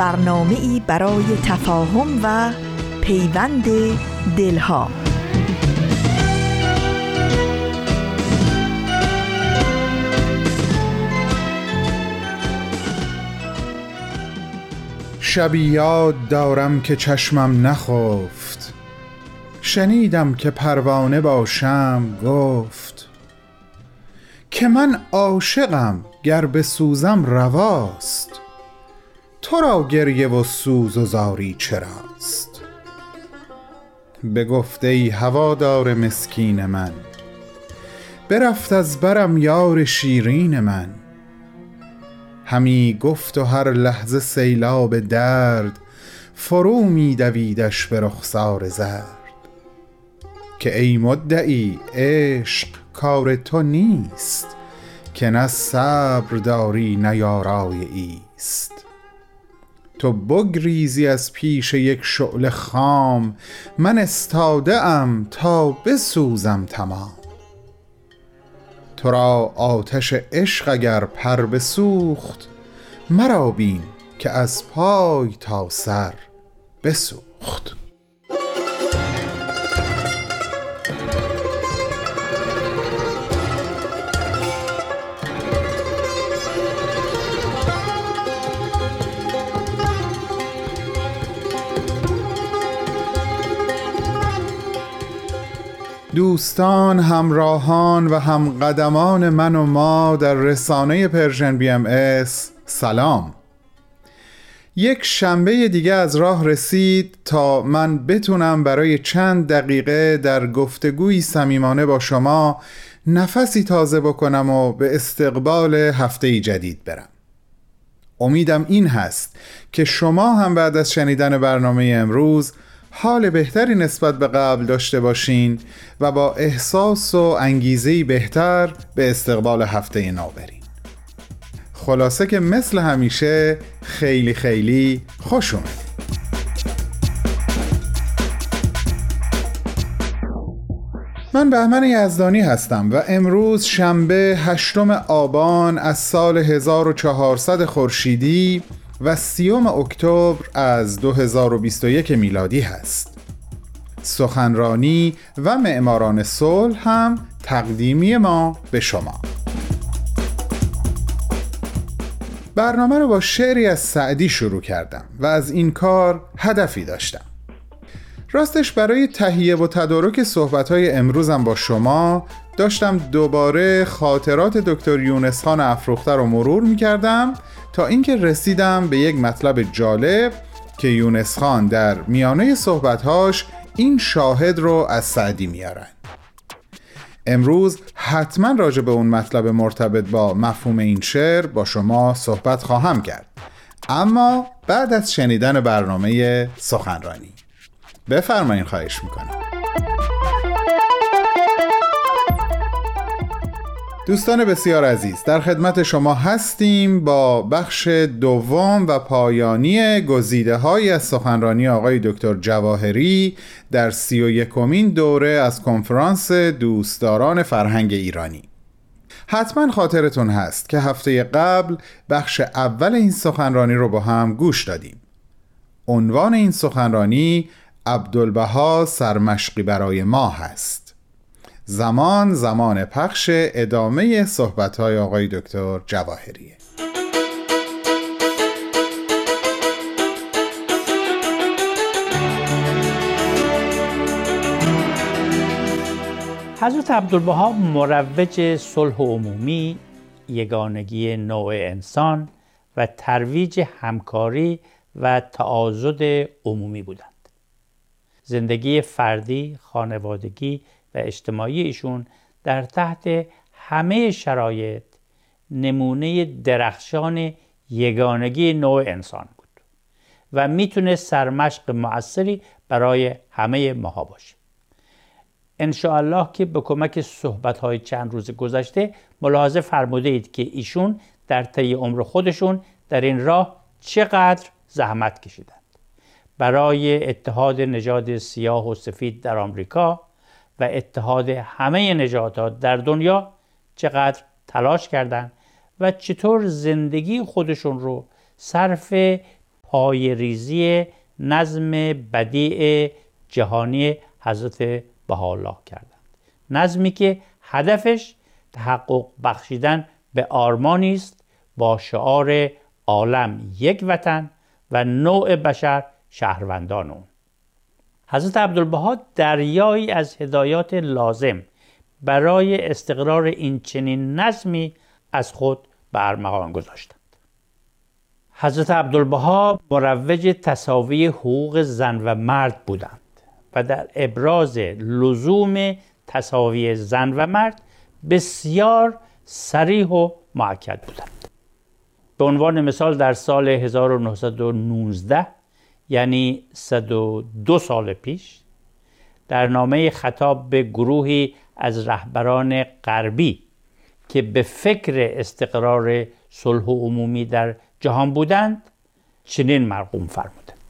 برنامه ای برای تفاهم و پیوند دلها. شبی یاد دارم که چشمم نخفت. شنیدم که پروانه باشم گفت که من عاشقم گر بسوزم رواست. تو را گریه و سوز و زاری چراست؟ به گفته ای هوادار مسکین من برفت از برم یار شیرین من. همی گفت و هر لحظه سیلاب درد فرو می دویدش به رخسار زرد. که ای مدعی عشق کار تو نیست که نه صبر داری نه یارای ایست. تو بگریزی از پیش یک شعل خام. من استاده ام تا بسوزم تمام. تو را آتش عشق اگر پر بسوخت مرا بین که از پای تا سر بسوخت. دوستان همراهان و هم قدمان من و ما در رسانه Persian BMS سلام. یک شنبه دیگه از راه رسید تا من بتونم برای چند دقیقه در گفتگوی صمیمانه با شما نفسی تازه بکنم و به استقبال هفته جدید برم. امیدم این هست که شما هم بعد از شنیدن برنامه امروز حال بهتری نسبت به قبل داشته باشین و با احساس و انگیزهی بهتر به استقبال هفته نو برین خلاصه که مثل همیشه خیلی خیلی خوش اومدید من بهمن یزدانی هستم و امروز شنبه هشتم آبان از سال 1400 خورشیدی و سیوم اکتبر از 2021 میلادی هست. سخنرانی و معماران صلح هم تقدیمی ما به شما. برنامه رو با شعری از سعدی شروع کردم و از این کار هدفی داشتم. راستش برای تهیه و تدارک صحبتهای امروزم با شما داشتم دوباره خاطرات دکتر یونس خان افروخته رو مرور می کردم تا اینکه رسیدم به یک مطلب جالب که یونس خان در میانه صحبتهاش این شاهد رو از سعدی میارن. امروز حتما راجع به اون مطلب مرتبط با مفهوم این شعر با شما صحبت خواهم کرد. اما بعد از شنیدن برنامه سخنرانی. بفرمایین خواهش می‌کنم. دوستان بسیار عزیز در خدمت شما هستیم با بخش دوم و پایانی گزیده های از سخنرانی آقای دکتر جواهری در سی و یکمین دوره از کنفرانس دوستداران فرهنگ ایرانی. حتما خاطرتون هست که هفته قبل بخش اول این سخنرانی رو با هم گوش دادیم. عنوان این سخنرانی عبدالبها سرمشقی برای ما هست. زمان زمان پخش ادامه صحبت های آقای دکتر جواهریه. حضرت عبدالبها مروج صلح عمومی یگانگی نوع انسان و ترویج همکاری و تعاضد عمومی بودند. زندگی فردی، خانوادگی و اجتماعی ایشون در تحت همه شرایط نمونه درخشان یگانگی نوع انسان بود و می‌تونه سرمشق مؤثری برای همه ماها باشه. الله که به کمک صحبت های چند روز گذشته ملاحظه فرموده اید که ایشون در طی عمر خودشون در این راه چقدر زحمت کشیدند. برای اتحاد نژاد سیاه و سفید در آمریکا و اتحاد همه نژادها در دنیا چقدر تلاش کردند و چطور زندگی خودشون رو صرف پایریزی نظم بدیع جهانی حضرت بهاءالله کردند نظمی که هدفش تحقق بخشیدن به آرمانی است با شعار عالم یک وطن و نوع بشر شهروندان اون. حضرت عبدالبها دریایی از هدایات لازم برای استقرار این چنین نظمی از خود به ارمغان گذاشتند. حضرت عبدالبها مروج تصاوی حقوق زن و مرد بودند و در ابراز لزوم تصاوی زن و مرد بسیار سریح و معکد بودند. به عنوان مثال در سال 1919 یعنی 102 سال پیش در نامه خطاب به گروهی از رهبران غربی که به فکر استقرار صلح و عمومی در جهان بودند چنین مرقوم فرمودند.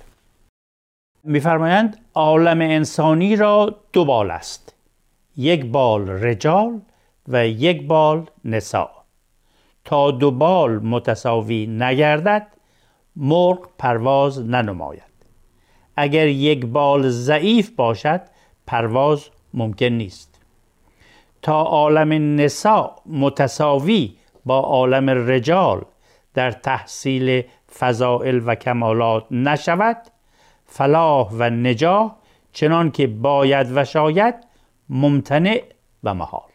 میفرمایند عالم انسانی را دو بال است. یک بال رجال و یک بال نسا تا دو بال متساوی نگردد مرغ پرواز ننماید. اگر یک بال ضعیف باشد پرواز ممکن نیست. تا عالم نسا متساوی با عالم رجال در تحصیل فضائل و کمالات نشود فلاح و نجاح چنان که باید و شاید ممتنع و محال.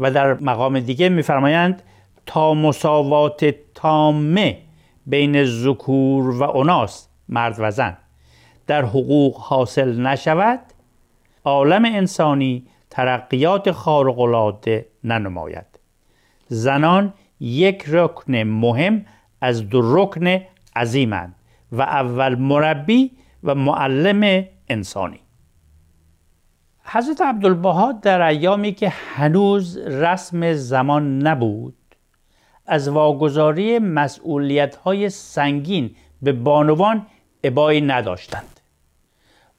و در مقام دیگه میفرمایند تا مساوات تامه بین ذکور و اناس مرد و زن در حقوق حاصل نشود عالم انسانی ترقیات خارق‌العاده ننماید. زنان یک رکن مهم از دو رکن عظیمند و اول مربی و معلم انسانی. حضرت عبدالبها در ایامی که هنوز رسم زمان نبود از واگذاری مسئولیت های سنگین به بانوان ابایی نداشتند.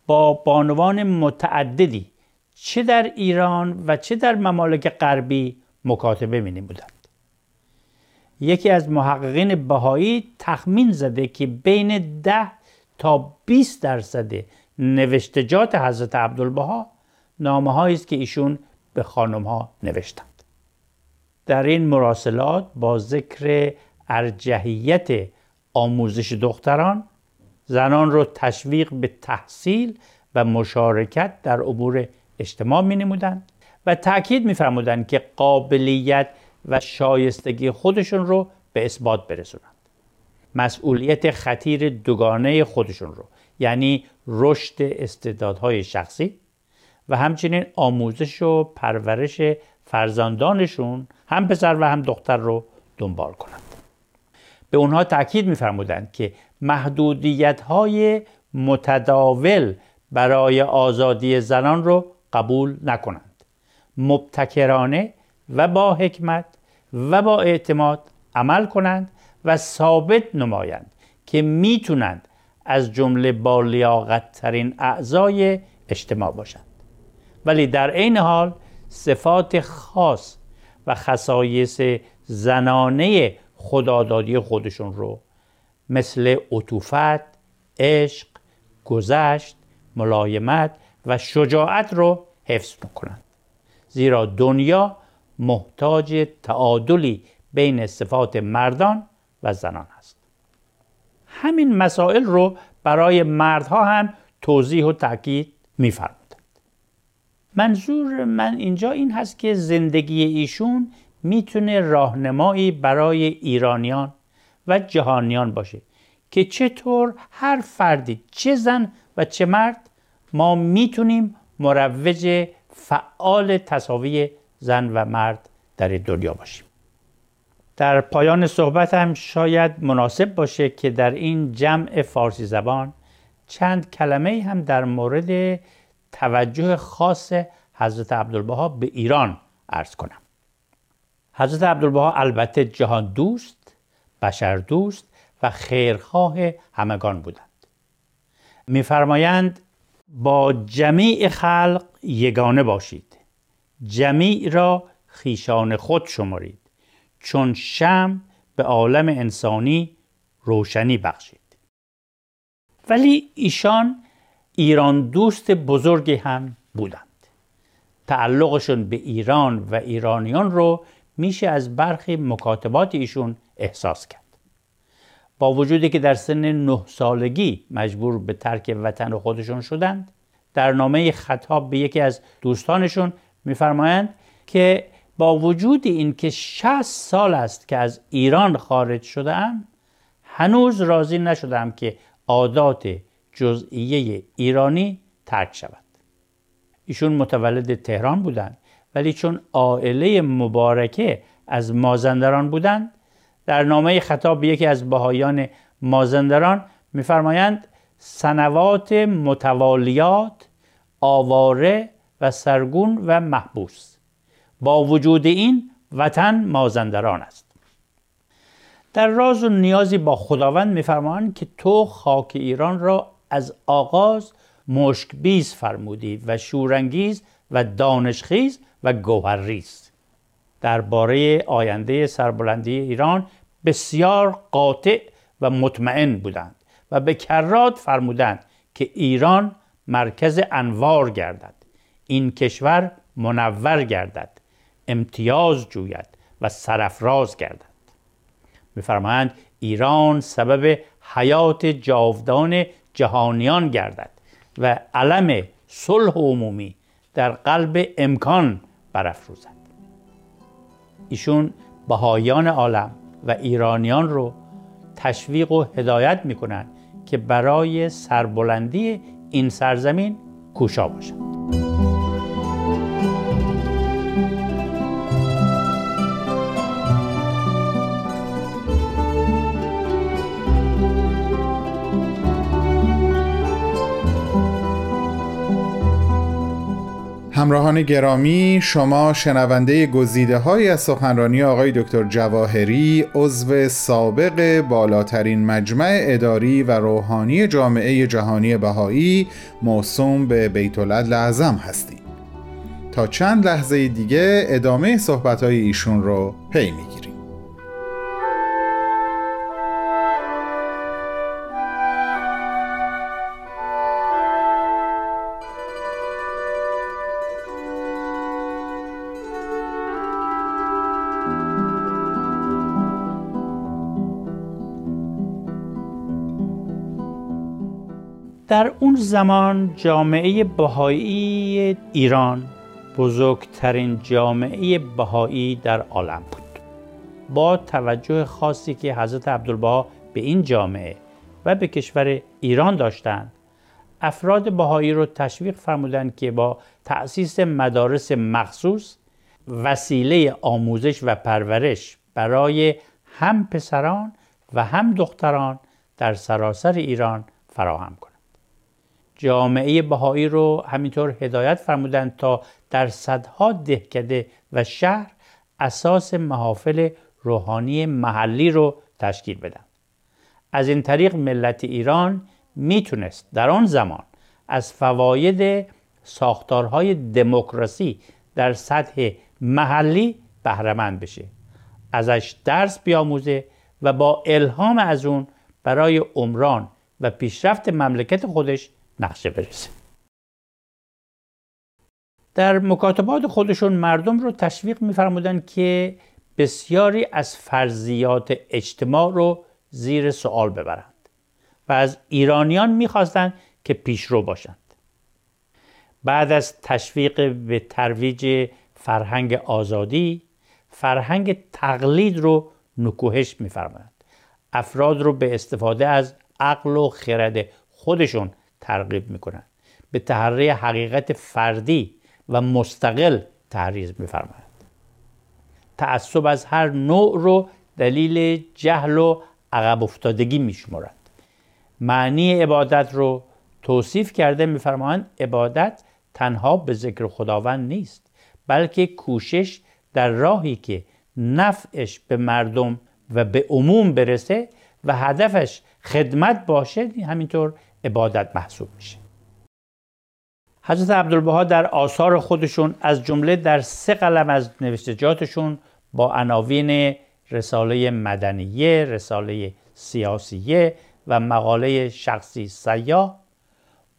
با بانوان متعددی چه در ایران و چه در ممالک غربی مکاتبه می نمودند یکی از محققین بهایی تخمین زده که بین ده تا 20 درصد نوشتجات حضرت عبدالبها نامه است که ایشون به خانم ها نوشتند. در این مراسلات با ذکر ارجحیت آموزش دختران زنان را تشویق به تحصیل و مشارکت در امور اجتماع می نمودند و تاکید می فرمودند که قابلیت و شایستگی خودشون رو به اثبات برسونند. مسئولیت خطیر دوگانه خودشون رو یعنی رشد استعدادهای شخصی و همچنین آموزش و پرورش فرزندانشون هم پسر و هم دختر رو دنبال کنند. به اونها تاکید میفرمودند که محدودیت های متداول برای آزادی زنان رو قبول نکنند. مبتکرانه و با حکمت و با اعتماد عمل کنند و ثابت نمایند که می‌تونند از جمله با لیاقت ترین اعضای اجتماع باشند. ولی در عین حال صفات خاص و خصایص زنانه خدادادی خودشون رو مثل عطوفت، عشق، گذشت، ملایمت و شجاعت رو حفظ می‌کنند زیرا دنیا محتاج تعادلی بین صفات مردان و زنان است. همین مسائل رو برای مردها هم توضیح و تاکید میفرمایند منظور من اینجا این هست که زندگی ایشون می‌تونه راهنمایی برای ایرانیان و جهانیان باشه که چطور هر فردی چه زن و چه مرد ما می‌تونیم مروج فعال تصاوی زن و مرد در دنیا باشیم. در پایان صحبتم شاید مناسب باشه که در این جمع فارسی زبان چند کلمه هم در مورد توجه خاص حضرت عبدالبها به ایران عرض کنم. حضرت عبدالبها البته جهان دوست بشر دوست و خیرخواه همگان بودند. میفرمایند با جمیع خلق یگانه باشید. جمیع را خیشان خود شمارید چون شم به عالم انسانی روشنی بخشید. ولی ایشان ایران دوست بزرگی هم بودند. تعلقشون به ایران و ایرانیان رو میشه از برخی مکاتبات ایشون احساس کرد. با وجودی که در سن نه سالگی مجبور به ترک وطن خودشون شدند در نامه خطاب به یکی از دوستانشون میفرمایند که با وجود اینکه 60 سال است که از ایران خارج شده ام هنوز راضی نشدم که عادات جزئیه ایرانی ترک شود. ایشون متولد تهران بودند. ولی چون عائله مبارکه از مازندران بودند در نامه خطاب یکی از بهایان مازندران میفرمایند سنوات متوالیات آواره و سرگون و محبوس. با وجود این وطن مازندران است. در راز و نیازی با خداوند میفرمایند که تو خاک ایران را از آغاز مشکبیز فرمودی و شورانگیز و دانشخیز و گوهرریز. درباره آینده سربلندی ایران بسیار قاطع و مطمئن بودند و به کرات فرمودند که ایران مرکز انوار گردد. این کشور منور گردد امتیاز جوید و سرفراز گردد. میفرمایند ایران سبب حیات جاودان جهانیان گردد و علم صلح عمومی در قلب امکان برافروزد. ایشون بهایان عالم و ایرانیان رو تشویق و هدایت می‌کنند که برای سربلندی این سرزمین کوشا باشند. همراهان گرامی شما شنونده گزیده های از سخنرانی آقای دکتر جواهری عضو سابق بالاترین مجمع اداری و روحانی جامعه جهانی بهایی موسوم به بیت اعظم هستید تا چند لحظه دیگه ادامه صحبت های ایشون رو پی می‌گیریم. در اون زمان جامعه بهایی ایران بزرگترین جامعه بهایی در عالم بود. با توجه خاصی که حضرت عبدالبها به این جامعه و به کشور ایران داشتند افراد بهایی رو تشویق فرمودند که با تأسیس مدارس مخصوص وسیله آموزش و پرورش برای هم پسران و هم دختران در سراسر ایران فراهم کنند. جامعه بهایی رو همینطور هدایت فرمودند تا در صدها دهکده و شهر اساس محافل روحانی محلی رو تشکیل بدن. از این طریق ملت ایران می‌تونست در آن زمان از فواید ساختارهای دموکراسی در سطح محلی بهرهمند بشه ازش درس بیاموزه و با الهام از اون برای عمران و پیشرفت مملکت خودش نقشه برسه. در مکاتبات خودشون مردم رو تشویق میفرمودن که بسیاری از فرضیات اجتماع رو زیر سوال ببرند و از ایرانیان می‌خواستند که پیشرو باشند. بعد از تشویق به ترویج فرهنگ آزادی فرهنگ تقلید رو نکوهش میفرمایند. افراد رو به استفاده از عقل و خرد خودشون ترغیب می‌کنند به تحری حقیقت فردی و مستقل تحریز میفرمایند تعصب از هر نوع رو دلیل جهل و عقب افتادگی میشمرند معنی عبادت رو توصیف کرده میفرمایند عبادت تنها به ذکر خداوند نیست بلکه کوشش در راهی که نفعش به مردم و به عموم برسه و هدفش خدمت باشه همینطور عبادت محسوب میشه حضرت عبدالبها در آثار خودشون از جمله در سه قلم از نوشتجاتشون با عناوین رساله مدنیه، رساله سیاسیه و مقاله شخصی سیاه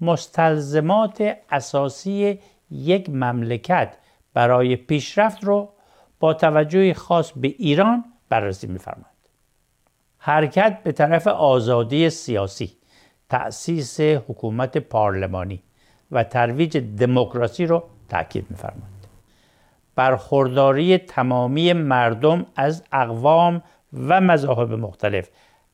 مستلزمات اساسی یک مملکت برای پیشرفت رو با توجه خاص به ایران بررسی می‌فرمایند. حرکت به طرف آزادی سیاسی، تأسیس حکومت پارلمانی و ترویج دموکراسی رو تاکید می‌فرمایند. برخورداری تمامی مردم از اقوام و مذاهب مختلف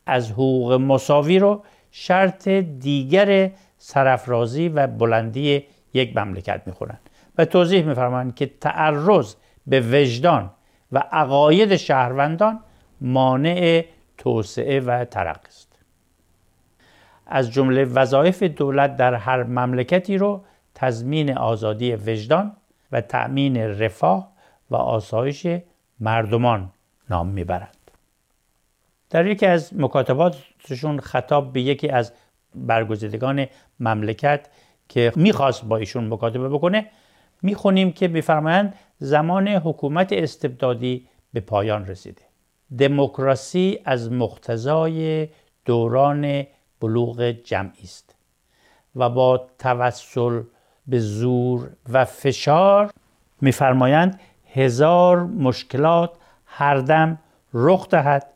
از حقوق مساوی رو شرط دیگر سرفرازی و بلندی یک مملکت می‌خونند و توضیح میفرمایند که تعرض به وجدان و عقاید شهروندان مانع توسعه و ترقی است از جمله وظایف دولت در هر مملکتی رو تضمین آزادی وجدان و تأمین رفاه و آسایش مردمان نام می‌برند در یکی از مکاتباتشون خطاب به یکی از برگزیدگان مملکت که می‌خواست با ایشون مکاتبه بکنه می‌خونیم که میفرمایند زمان حکومت استبدادی به پایان رسیده. دموکراسی از مقتضای دوران بلوغ جمعی است. و با توسل به زور و فشار میفرمایند هزار مشکلات هر دم رخ دهد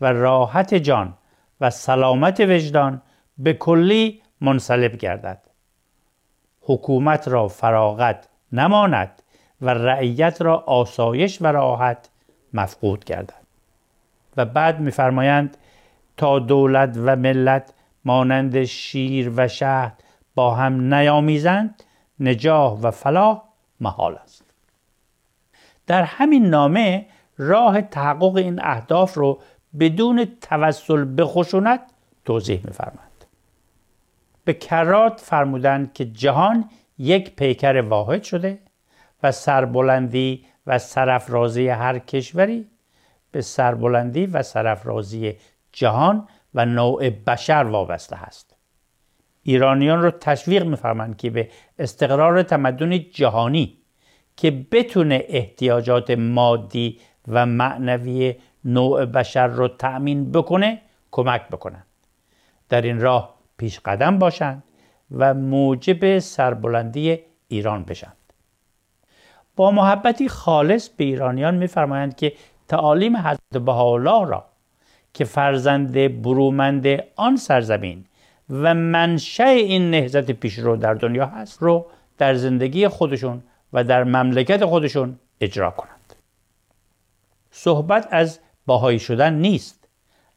و راحت جان و سلامت وجدان به کلی منصلب گردد. حکومت را فراغت نماند و رعیت را آسایش و راحت مفقود گردد. و بعد میفرمایند تا دولت و ملت مانند شیر و شهد با هم نیامیزند نجاح و فلاح محال است. در همین نامه راه تحقق این اهداف رو بدون توسل به خشونت توضیح میفرمند به کرات فرمودند که جهان یک پیکر واحد شده و سربلندی و سرفرازی هر کشوری به سربلندی و سرفرازی جهان و نوع بشر وابسته است ایرانیان رو تشویق میفرمند که به استقرار تمدن جهانی که بتونه احتیاجات مادی و معنوی نوع بشر رو تأمین بکنه کمک بکنن در این راه پیش قدم باشند و موجب سربلندی ایران بشند. با محبتی خالص به ایرانیان میفرمایند که تعالیم حضرت بهاءالله را که فرزند برومند آن سرزمین و منشأ این نهضت پیشرو در دنیا هست رو در زندگی خودشون و در مملکت خودشون اجرا کنند. صحبت از باهایی شدن نیست.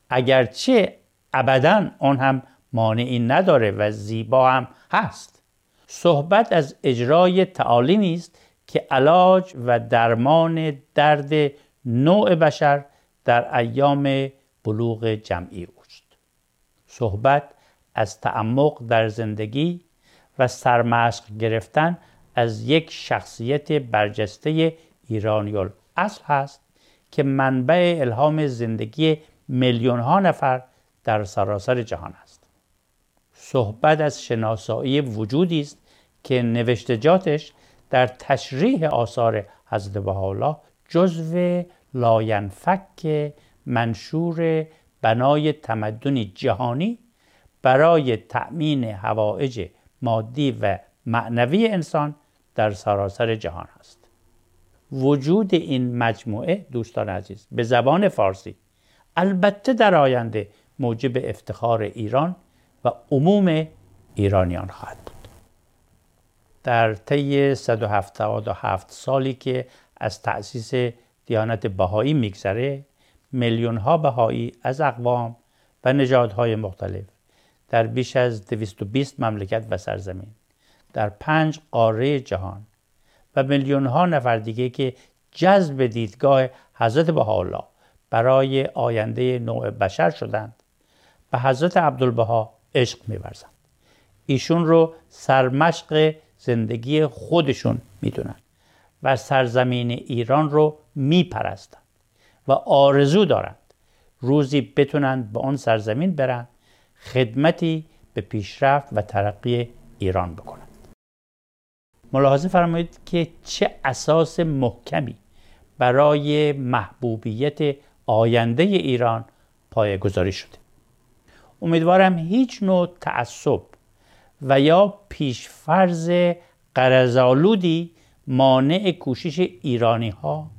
اگرچه ابدا آن هم مانعی نداره و زیبا هم هست. صحبت از اجرای تعالیمی است که علاج و درمان درد نوع بشر در ایام بلوغ جمعی اوست. صحبت از تعمق در زندگی و سرمشق گرفتن از یک شخصیت برجسته ایرانیول اصل هست که منبع الهام زندگی میلیون ها نفر در سراسر جهان است. صحبت از شناسایی وجودی است که نوشتجاتش در تشریح آثار حضرت بهاءالله جزو لاینفک منشور بنای تمدنی جهانی برای تأمین هوایج مادی و معنوی انسان در سراسر جهان است. وجود این مجموعه دوستان عزیز به زبان فارسی البته در آینده موجب افتخار ایران و عموم ایرانیان خواهد بود. در طی 177 سالی که از تأسیس دیانت بهایی میگذره میلیون ها بهایی از اقوام و نژادهای مختلف در بیش از 220 مملکت و سرزمین در پنج قاره جهان و میلیون ها نفر دیگه که جذب دیدگاه حضرت بهاءالله برای آینده نوع بشر شدند به حضرت عبدالبها عشق میورزند. ایشون رو سرمشق زندگی خودشون می‌دونن و سرزمین ایران رو میپرستند و آرزو دارند روزی بتونند به آن سرزمین برند خدمتی به پیشرفت و ترقی ایران بکنند. ملاحظه فرمایید که چه اساس محکمی برای محبوبیت آینده ایران پایگذاری شده؟ امیدوارم هیچ نوع تعصب و یا پیشفرز قرزالودی مانع کوشش ایرانی ها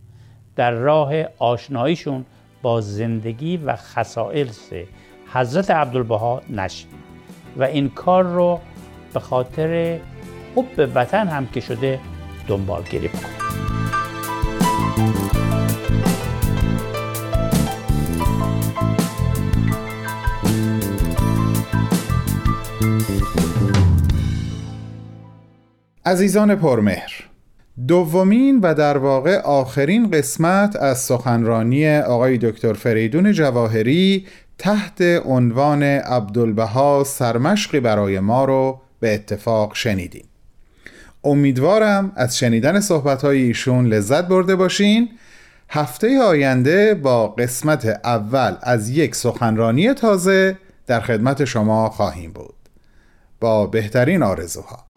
در راه آشناییشون با زندگی و خصائص حضرت عبدالبها نشید و این کار رو به خاطر حب وطن هم که شده دنبالگیری بکنید عزیزان پرمهر دومین و در واقع آخرین قسمت از سخنرانی آقای دکتر فریدون جواهری تحت عنوان عبدالبها سرمشقی برای ما رو به اتفاق شنیدیم. امیدوارم از شنیدن صحبتهای ایشون لذت برده باشین. هفته آینده با قسمت اول از یک سخنرانی تازه در خدمت شما خواهیم بود. با بهترین آرزوها.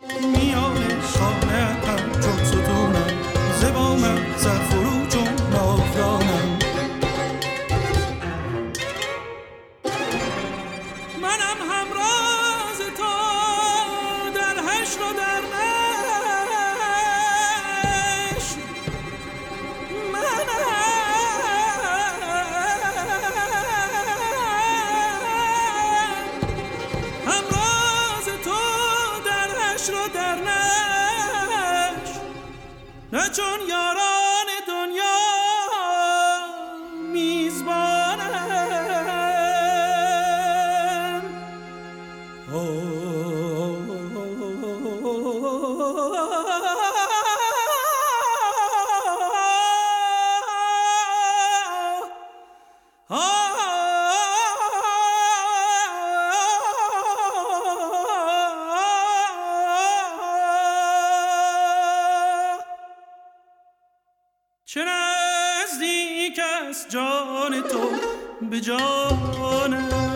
تو به جانم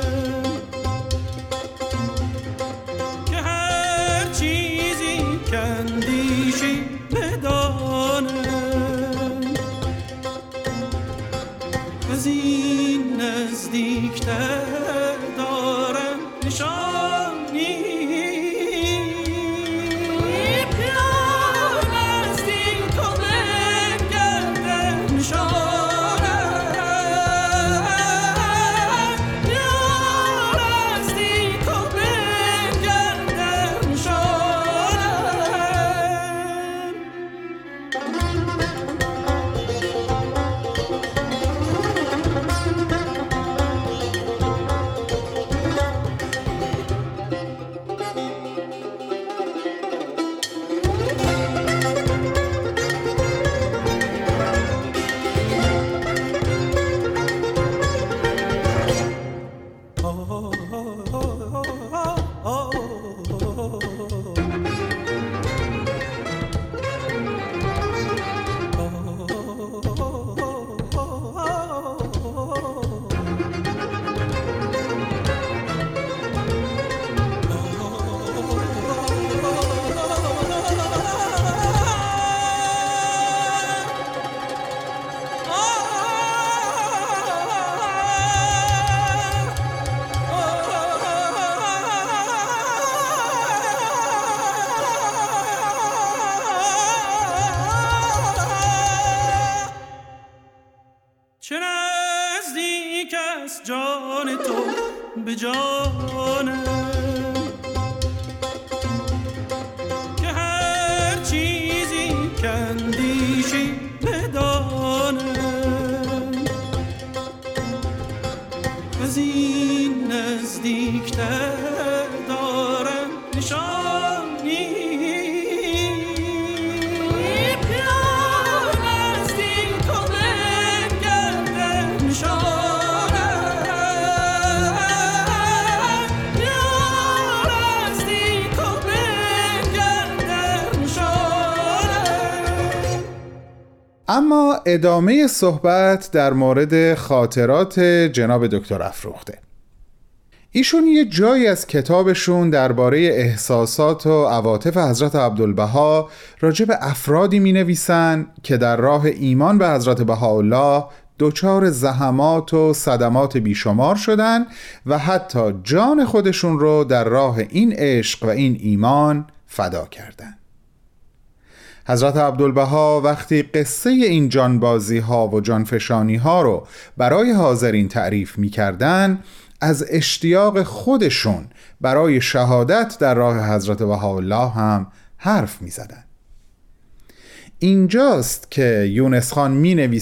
ادامه صحبت در مورد خاطرات جناب دکتر افروخته ایشون یه جایی از کتابشون درباره احساسات و عواطف حضرت عبدالبها راجع به افرادی می نویسن که در راه ایمان به حضرت بهاءالله دچار زحمات و صدمات بیشمار شدن و حتی جان خودشون رو در راه این عشق و این ایمان فدا کردند. حضرت عبدالبها وقتی قصه این جانبازی ها و جانفشانی ها رو برای حاضرین تعریف می از اشتیاق خودشون برای شهادت در راه حضرت بهاءالله هم حرف می زدن. اینجاست که یونس خان می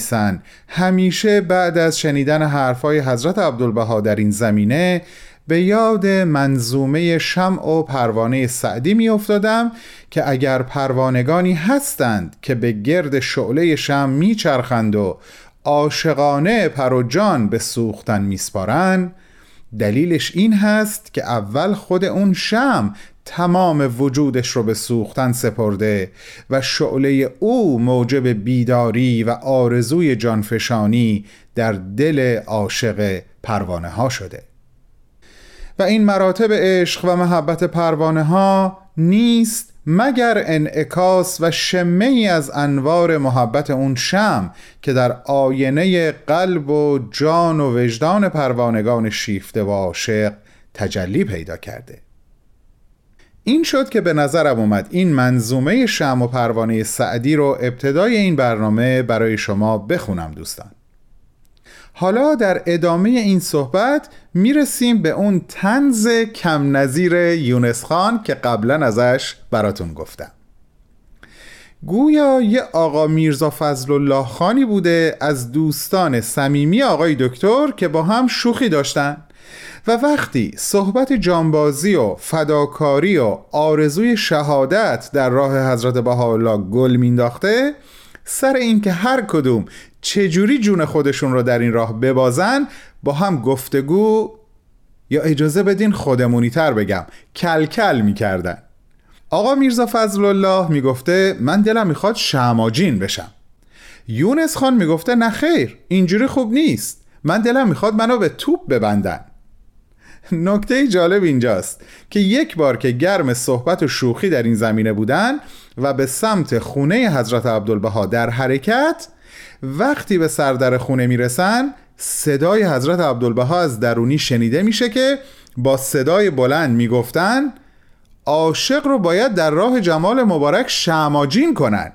همیشه بعد از شنیدن حرفای حضرت عبدالبها در این زمینه به یاد منظومه شمع و پروانه سعدی می افتادم که اگر پروانگانی هستند که به گرد شعله شم می چرخند و عاشقانه پر و جان به سوختن میسپارند دلیلش این هست که اول خود اون شم تمام وجودش رو به سوختن سپرده و شعله او موجب بیداری و آرزوی جانفشانی در دل عاشق پروانه ها شده. و این مراتب عشق و محبت پروانه ها نیست مگر انعکاس و شمه ای از انوار محبت اون شم که در آینه قلب و جان و وجدان پروانگان شیفته و عاشق تجلی پیدا کرده. این شد که به نظرم اومد این منظومه شم و پروانه سعدی رو ابتدای این برنامه برای شما بخونم دوستان. حالا در ادامه این صحبت می‌رسیم به اون تنز کم نظیر یونس خان که قبلا ازش براتون گفتم. گویا یه آقا میرزا فضل الله خانی بوده از دوستان صمیمی آقای دکتر که با هم شوخی داشتن. و وقتی صحبت جانبازی و فداکاری و آرزوی شهادت در راه حضرت بهاءالله گل مینداخته سر اینکه هر کدوم چجوری جون خودشون رو در این راه ببازن با هم گفتگو یا اجازه بدین خودمونی تر بگم. کلکل می‌کردن. آقا میرزا فضل الله می‌گفته من دلم می‌خواد شماجین بشم. یونس خان می‌گفته نه خیر اینجوری خوب نیست. من دلم می‌خواد منو به توپ ببندن. نکته جالب اینجاست که یک بار که گرم صحبت و شوخی در این زمینه بودن و به سمت خونه حضرت عبدالبها در حرکت وقتی به سردر خونه می‌رسن صدای حضرت عبدالبها از درونی شنیده میشه که با صدای بلند می‌گفتن عاشق رو باید در راه جمال مبارک شماجین کنن.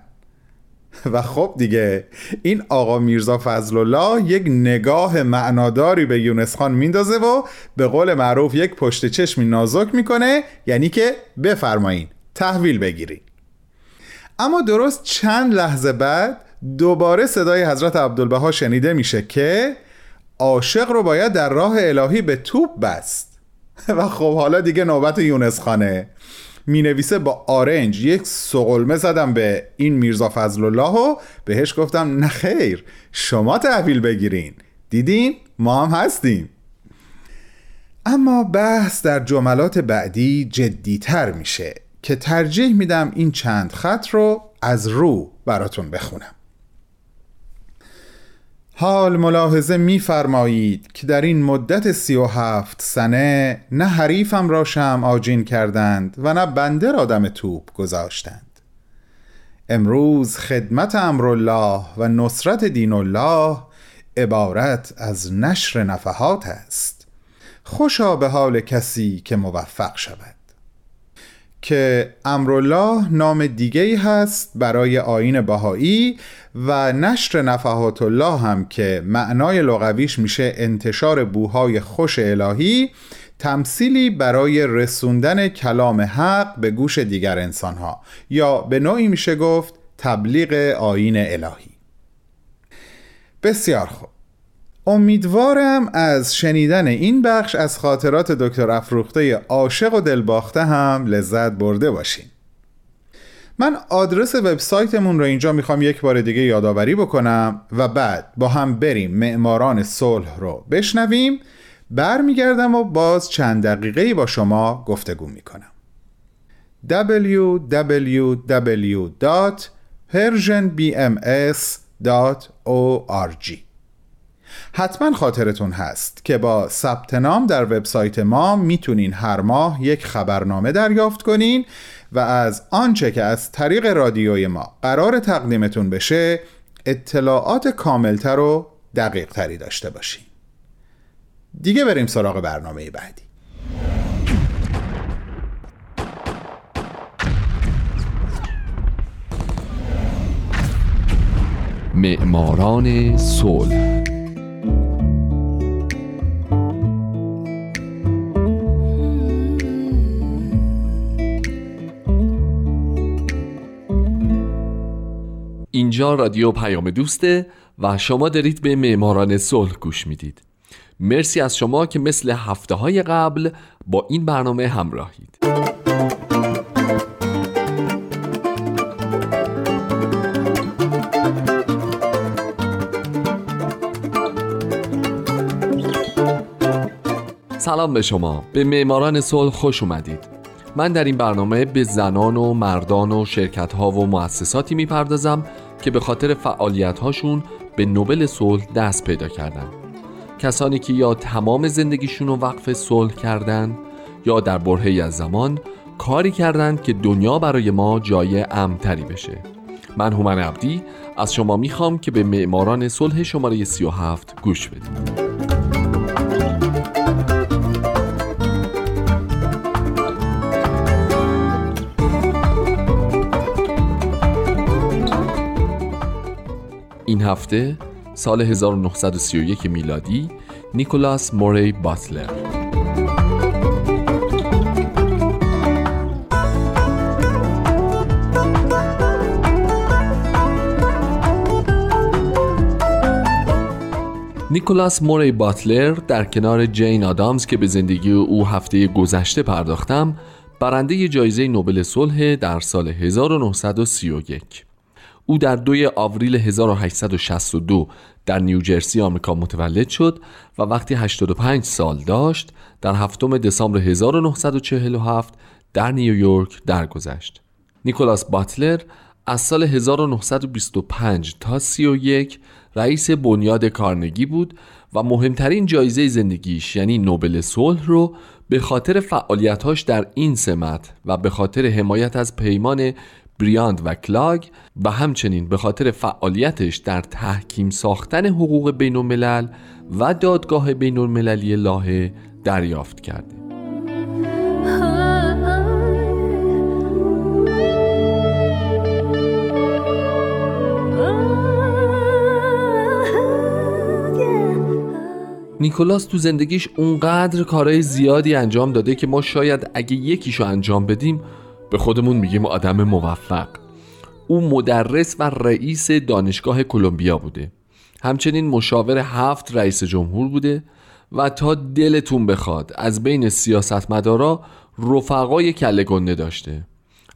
و خب دیگه این آقا میرزا فضل الله یک نگاه معناداری به یونس خان میندازه و به قول معروف یک پشت چشمی نازک می‌کنه یعنی که بفرمایین تحویل بگیرین. اما درست چند لحظه بعد دوباره صدای حضرت عبدالبها شنیده میشه که عاشق رو باید در راه الهی به توپ بست. و خب حالا دیگه نوبت یونس خانه. می نویسه با آرنج یک سقلمه زدم به این میرزا فضل الله و بهش گفتم نه خیر شما تحویل بگیرین. دیدین؟ ما هم هستیم. اما بحث در جملات بعدی جدیتر میشه که ترجیح میدم این چند خط رو از رو براتون بخونم. حال ملاحظه میفرمایید که در این مدت سی و هفت سنه نه حریفم را شم آجین کردند و نه بنده را دم توپ گذاشتند. امروز خدمت امرالله و نصرت دین الله عبارت از نشر نفحات است. خوشا به حال کسی که موفق شود. که امرالله نام دیگه هست برای آین بهایی و نشر نفحات الله هم که معنای لغویش میشه انتشار بوهای خوش الهی تمثیلی برای رسوندن کلام حق به گوش دیگر انسانها. یا به نوعی میشه گفت تبلیغ آین الهی. بسیار خوب. امیدوارم از شنیدن این بخش از خاطرات دکتر افروخته عاشق و دلباخته هم لذت برده باشین. من آدرس وبسایتمون رو اینجا می‌خوام یک بار دیگه یادآوری بکنم و بعد با هم بریم معماران صلح رو بشنویم برمیگردم و باز چند دقیقه با شما گفتگو می‌کنم. www.persianbms.org حتما خاطرتون هست که با ثبت نام در وبسایت ما می‌تونین هر ماه یک خبرنامه دریافت کنین و از آنچه که از طریق رادیوی ما قرار تقدیمتون بشه اطلاعات کاملتر و دقیق تری داشته باشین. دیگه بریم سراغ برنامه بعدی. معماران صلح اینجا رادیو پیام دوسته و شما دارید به معماران صلح گوش می‌دید. مرسی از شما که مثل هفته های قبل با این برنامه همراهید. سلام به شما. به معماران صلح خوش اومدید. من در این برنامه به زنان و مردان و شرکت ها و مؤسساتی می‌پردازم که به خاطر فعالیت هاشون به نوبل صلح دست پیدا کردن. کسانی که یا تمام زندگیشون رو وقف صلح کردن یا در برهی از زمان کاری کردند که دنیا برای ما جای امتری بشه. من هومن عبدی از شما می‌خوام که به معماران صلح شماره 37 گوش بدید هفته سال 1931 میلادی نیکولاس موری باتلر. نیکولاس موری باتلر در کنار جین آدامز که به زندگی او هفته گذشته پرداختم برنده جایزه نوبل صلح در سال 1931 او در دوی آوریل 1862 در نیوجرسی آمریکا متولد شد و وقتی 85 سال داشت در هفتم دسامبر 1947 در نیویورک درگذشت. نیکولاس باتلر از سال 1925 تا 31 رئیس بنیاد کارنگی بود و مهمترین جایزه زندگیش یعنی نوبل صلح رو به خاطر فعالیتاش در این سمت و به خاطر حمایت از پیمان بریاند و کلاگ و همچنین به خاطر فعالیتش در تحکیم ساختن حقوق بین الملل و دادگاه بین المللی لاهه دریافت کرده نیکولاس تو زندگیش اونقدر کارهای زیادی انجام داده که ما شاید اگه یکیشو انجام بدیم به خودمون میگیم آدم موفق. او مدرس و رئیس دانشگاه کلمبیا بوده. همچنین مشاور هفت رئیس جمهور بوده و تا دلتون بخواد از بین سیاستمدارا رفقای کله گنده داشته.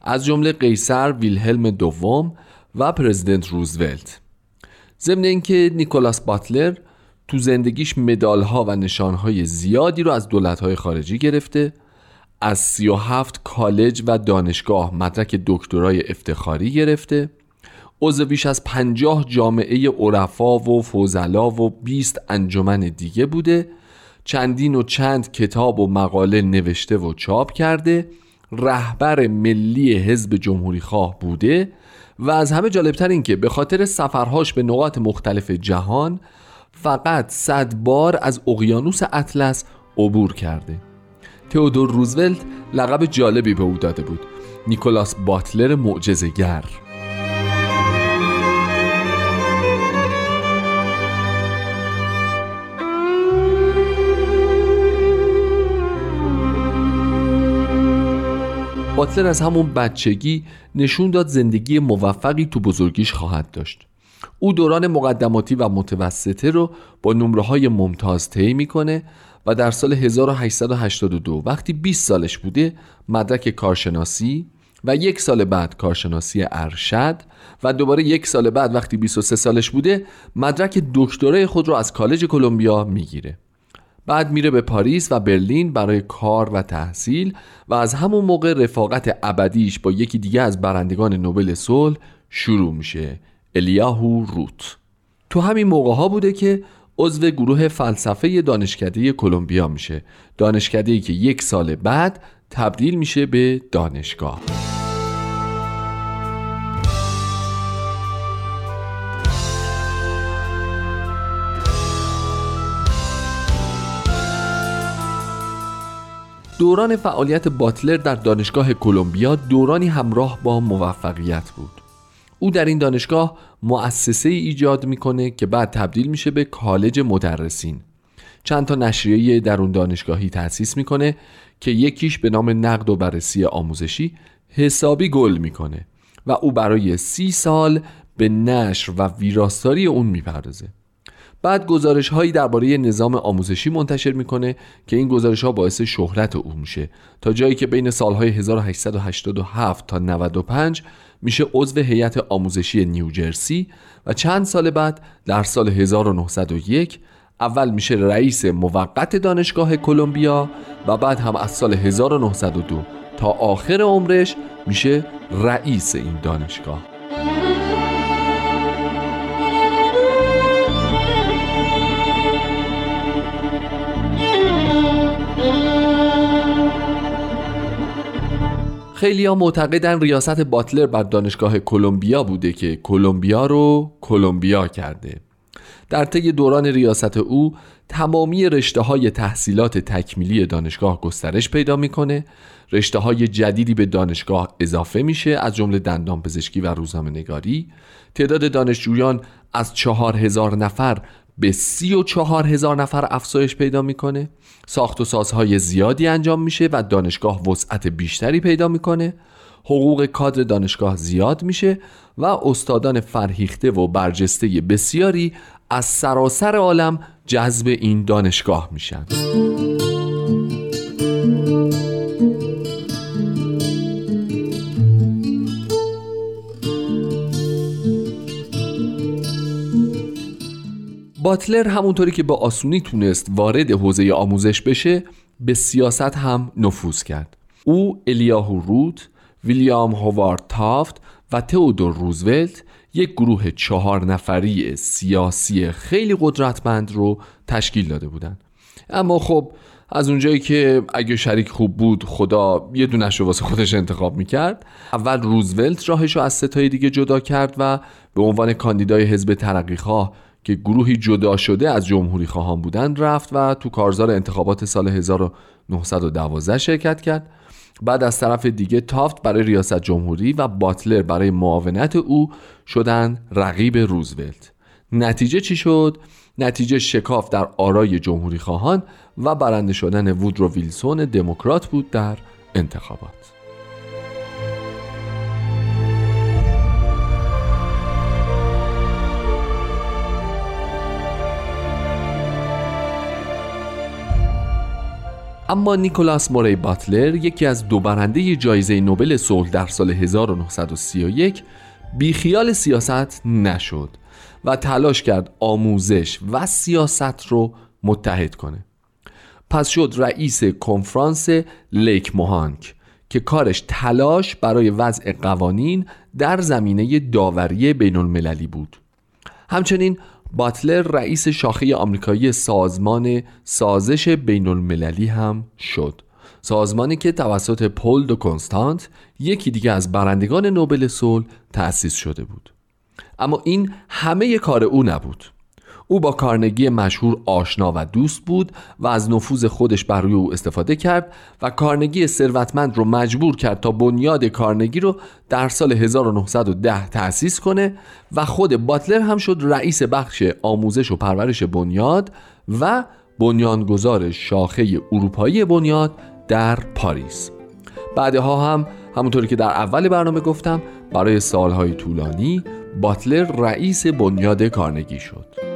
از جمله قیصر ویلهلم دوم و پرزیدنت روزولت. ضمن اینکه نیکولاس باتلر تو زندگیش مدالها و نشانهای زیادی رو از دولتهای خارجی گرفته از 37 کالج و دانشگاه مدرک دکترای افتخاری گرفته. عضو بیش از 50 جامعه عرفا و فوزلا و 20 انجمن دیگه بوده. چندین و چند کتاب و مقاله نوشته و چاپ کرده. رهبر ملی حزب جمهوری خواه بوده. و از همه جالبتر این که به خاطر سفرهاش به نقاط مختلف جهان فقط صد بار از اقیانوس اطلس عبور کرده. تئودور روزولت لقب جالبی به او داده بود. نیکولاس باتلر معجزه‌گر. باتلر از همون بچگی نشون داد زندگی موفقی تو بزرگیش خواهد داشت. او دوران مقدماتی و متوسطه رو با نمره های ممتاز طی می‌کنه و در سال 1882 وقتی 20 سالش بوده مدرک کارشناسی و یک سال بعد کارشناسی ارشد و دوباره یک سال بعد وقتی 23 سالش بوده مدرک دکترای خود رو از کالج کلمبیا می‌گیره. بعد میره به پاریس و برلین برای کار و تحصیل و از همون موقع رفاقت ابدیش با یکی دیگه از برندگان نوبل صلح شروع میشه الیاهو روت. تو همین موقع ها بوده که عضو گروه فلسفه دانشکده کلمبیا میشه. دانشکده که یک سال بعد تبدیل میشه به دانشگاه. دوران فعالیت باتلر در دانشگاه کلمبیا دورانی همراه با موفقیت بود. او در این دانشگاه مؤسسه ایجاد می‌کنه که بعد تبدیل میشه به کالج مدرسین. چند تا نشریه در اون دانشگاهی تأسیس می‌کنه که یکیش به نام نقد و بررسی آموزشی حسابی گل می‌کنه و او برای سی سال به نشر و ویراستاری اون می‌پردازه. بعد گزارش هایی درباره نظام آموزشی منتشر می‌کنه که این گزارش ها باعث شهرت او میشه. تا جایی که بین سالهای 1887 تا 95 میشه عضو هیئت آموزشی نیوجرسی و چند سال بعد در سال 1901 اول میشه رئیس موقت دانشگاه کلمبیا و بعد هم از سال 1902 تا آخر عمرش میشه رئیس این دانشگاه. خیلی ها معتقدن ریاست باتلر بر دانشگاه کلمبیا بوده که کلمبیا رو کلمبیا کرده. در طی دوران ریاست او تمامی رشته های تحصیلات تکمیلی دانشگاه گسترش پیدا می‌کنه. رشته های جدیدی به دانشگاه اضافه میشه از جمله دندان پزشکی و روزنامه نگاری تعداد دانشجویان از چهار هزار نفر به سی و چهار هزار نفر افزایش پیدا می‌کنه. ساخت و سازهای زیادی انجام میشه و دانشگاه وسعت بیشتری پیدا می‌کنه. حقوق کادر دانشگاه زیاد میشه و استادان فرهیخته و برجسته بسیاری از سراسر عالم جذب این دانشگاه میشن. باتلر همونطوری که با آسونی تونست وارد حوزه آموزش بشه به سیاست هم نفوذ کرد او الیاهو روت، ویلیام هوارد تافت و تئودور روزولت یک گروه چهار نفری سیاسی خیلی قدرتمند رو تشکیل داده بودند. اما خب از اونجایی که اگه شریک خوب بود خدا یه دونش رو واسه خودش انتخاب می‌کرد اول روزولت راهش رو از ستای دیگه جدا کرد و به عنوان کاندیدای حزب ترقیخواه که گروهی جدا شده از جمهوری خواهان بودن رفت و تو کارزار انتخابات سال 1912 شرکت کرد. بعد از طرف دیگه تافت برای ریاست جمهوری و باتلر برای معاونت او شدن رقیب روزولت. نتیجه چی شد؟ نتیجه شکاف در آرای جمهوری خواهان و برنده شدن وودرو ویلسون دموکرات بود در انتخابات. اما نیکولاس موری باتلر یکی از دو برنده جایزه نوبل صلح در سال 1931 بیخیال سیاست نشد و تلاش کرد آموزش و سیاست رو متحد کنه. پس شد رئیس کنفرانس لیک موهانک که کارش تلاش برای وضع قوانین در زمینه داوری بین المللی بود. همچنین باتلر رئیس شاخه آمریکایی سازمان سازش بین المللی هم شد. سازمانی که توسط پل دو کنستانت یکی دیگه از برندگان نوبل صلح تأسیس شده بود. اما این همه کار او نبود. او با کارنگی مشهور آشنا و دوست بود و از نفوذ خودش بر روی او استفاده کرد و کارنگی ثروتمند رو مجبور کرد تا بنیاد کارنگی رو در سال 1910 تأسیس کنه و خود باتلر هم شد رئیس بخش آموزش و پرورش بنیاد و بنیانگذار شاخه اروپایی بنیاد در پاریس. بعدها هم همونطوری که در اول برنامه گفتم برای سالهای طولانی باتلر رئیس بنیاد کارنگی شد.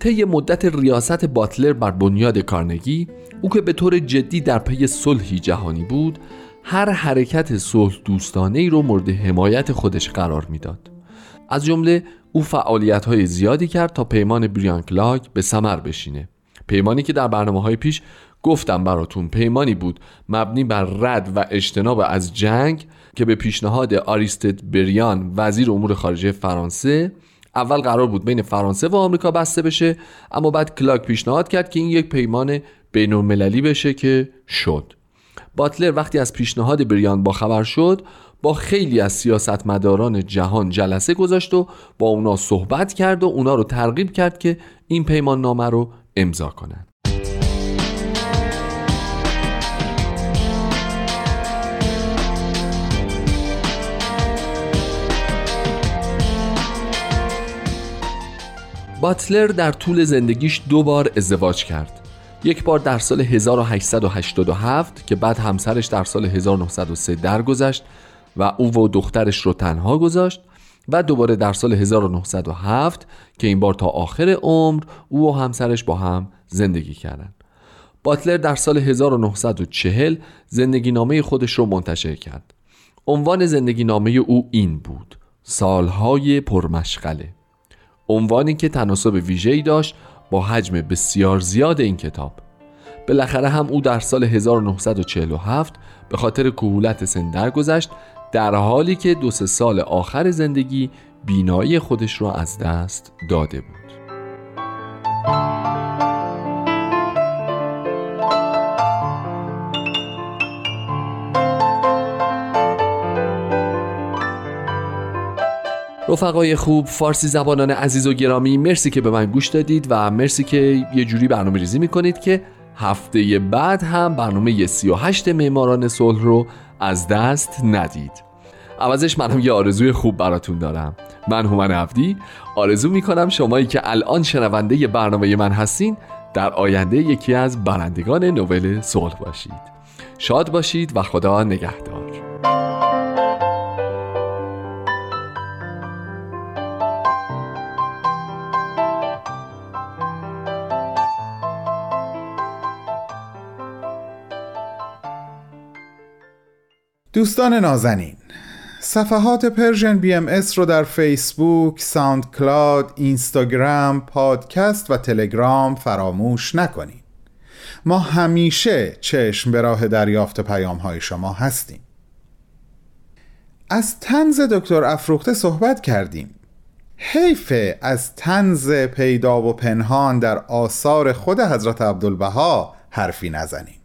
طی مدت ریاست باتلر بر بنیاد کارنگی او که به طور جدی در پی صلحی جهانی بود هر حرکت صلح دوستانه ای رو مورد حمایت خودش قرار می‌داد. از جمله او فعالیت های زیادی کرد تا پیمان بریانکلاگ به سمر بشینه. پیمانی که در برنامه های پیش گفتم براتون پیمانی بود مبنی بر رد و اجتناب از جنگ که به پیشنهاد آریستد بریان وزیر امور خارجه فرانسه اول قرار بود بین فرانسه و آمریکا بسته بشه اما بعد کلاک پیشنهاد کرد که این یک پیمان بین المللی بشه که شد. باتلر وقتی از پیشنهاد بریان با خبر شد با خیلی از سیاستمداران جهان جلسه گذاشت و با اونا صحبت کرد و اونا رو ترغیب کرد که این پیمان نامه رو امضا کنند. باتلر در طول زندگیش دو بار ازدواج کرد یک بار در سال 1887 که بعد همسرش در سال 1903 درگذشت و او و دخترش رو تنها گذاشت و دوباره در سال 1907 که این بار تا آخر عمر او و همسرش با هم زندگی کردند. باتلر در سال 1940 زندگی نامه خودش رو منتشر کرد. عنوان زندگی نامه او این بود: سالهای پرمشغله. عنوانی که تناسب ویژه‌ای داشت با حجم بسیار زیاد این کتاب. بالاخره هم او در سال 1947 به خاطر کهولت سن درگذشت در حالی که دو سه سال آخر زندگی بینایی خودش را از دست داده بود. رفقای خوب فارسی زبانان عزیز و گرامی مرسی که به من گوش دادید و مرسی که یه جوری برنامه ریزی می‌کنید که هفته بعد هم برنامه 38 معماران صلح رو از دست ندید. عوضش من هم یه آرزوی خوب براتون دارم. من هومن عبدی آرزو می‌کنم شمایی که الان شنونده برنامه من هستین در آینده یکی از برندگان نوبل صلح باشید. شاد باشید و خدا نگهدار. دوستان نازنین صفحات Persian BMS رو در فیسبوک، SoundCloud، اینستاگرام، پادکست و تلگرام فراموش نکنید ما همیشه چشم به راه دریافت پیام های شما هستیم. از طنز دکتر افروخته صحبت کردیم. حیفه از طنز پیدا و پنهان در آثار خود حضرت عبدالبها حرفی نزنیم.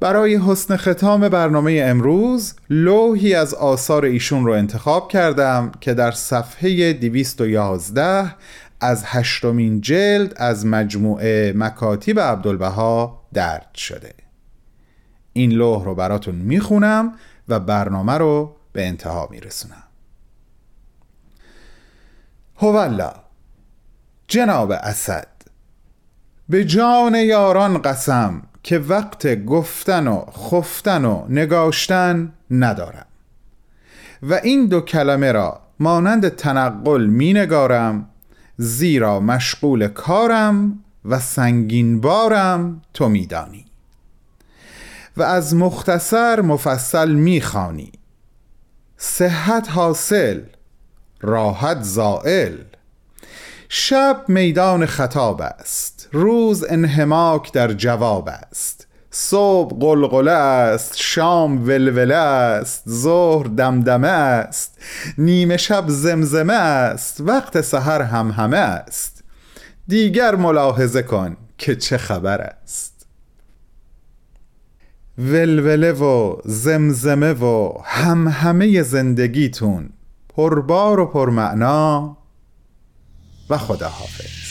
برای حسن ختام برنامه امروز لوحی از آثار ایشون رو انتخاب کردم که در صفحه 211 از هشتمین جلد از مجموعه مکاتیب عبدالبها درد شده. این لوح رو براتون می‌خونم و برنامه رو به انتها میرسونم. هولا جناب اسد به جان یاران قسم که وقت گفتن و خفتن و نگاشتن ندارم. و این دو کلمه را مانند تنقل می نگارم زیرا مشغول کارم و سنگین بارم تو میدانی. و از مختصر مفصل می‌خوانی. صحت حاصل راحت زائل. شب میدان خطاب است. روز انحماک در جواب است. صبح قلقله است شام ولوله است ظهر دمدمه است نیمه شب زمزمه است وقت سحر هم همه است. دیگر ملاحظه کن که چه خبر است. ولوله و زمزمه و هم همه زندگیتون پربار و پرمعنا و خداحافظ.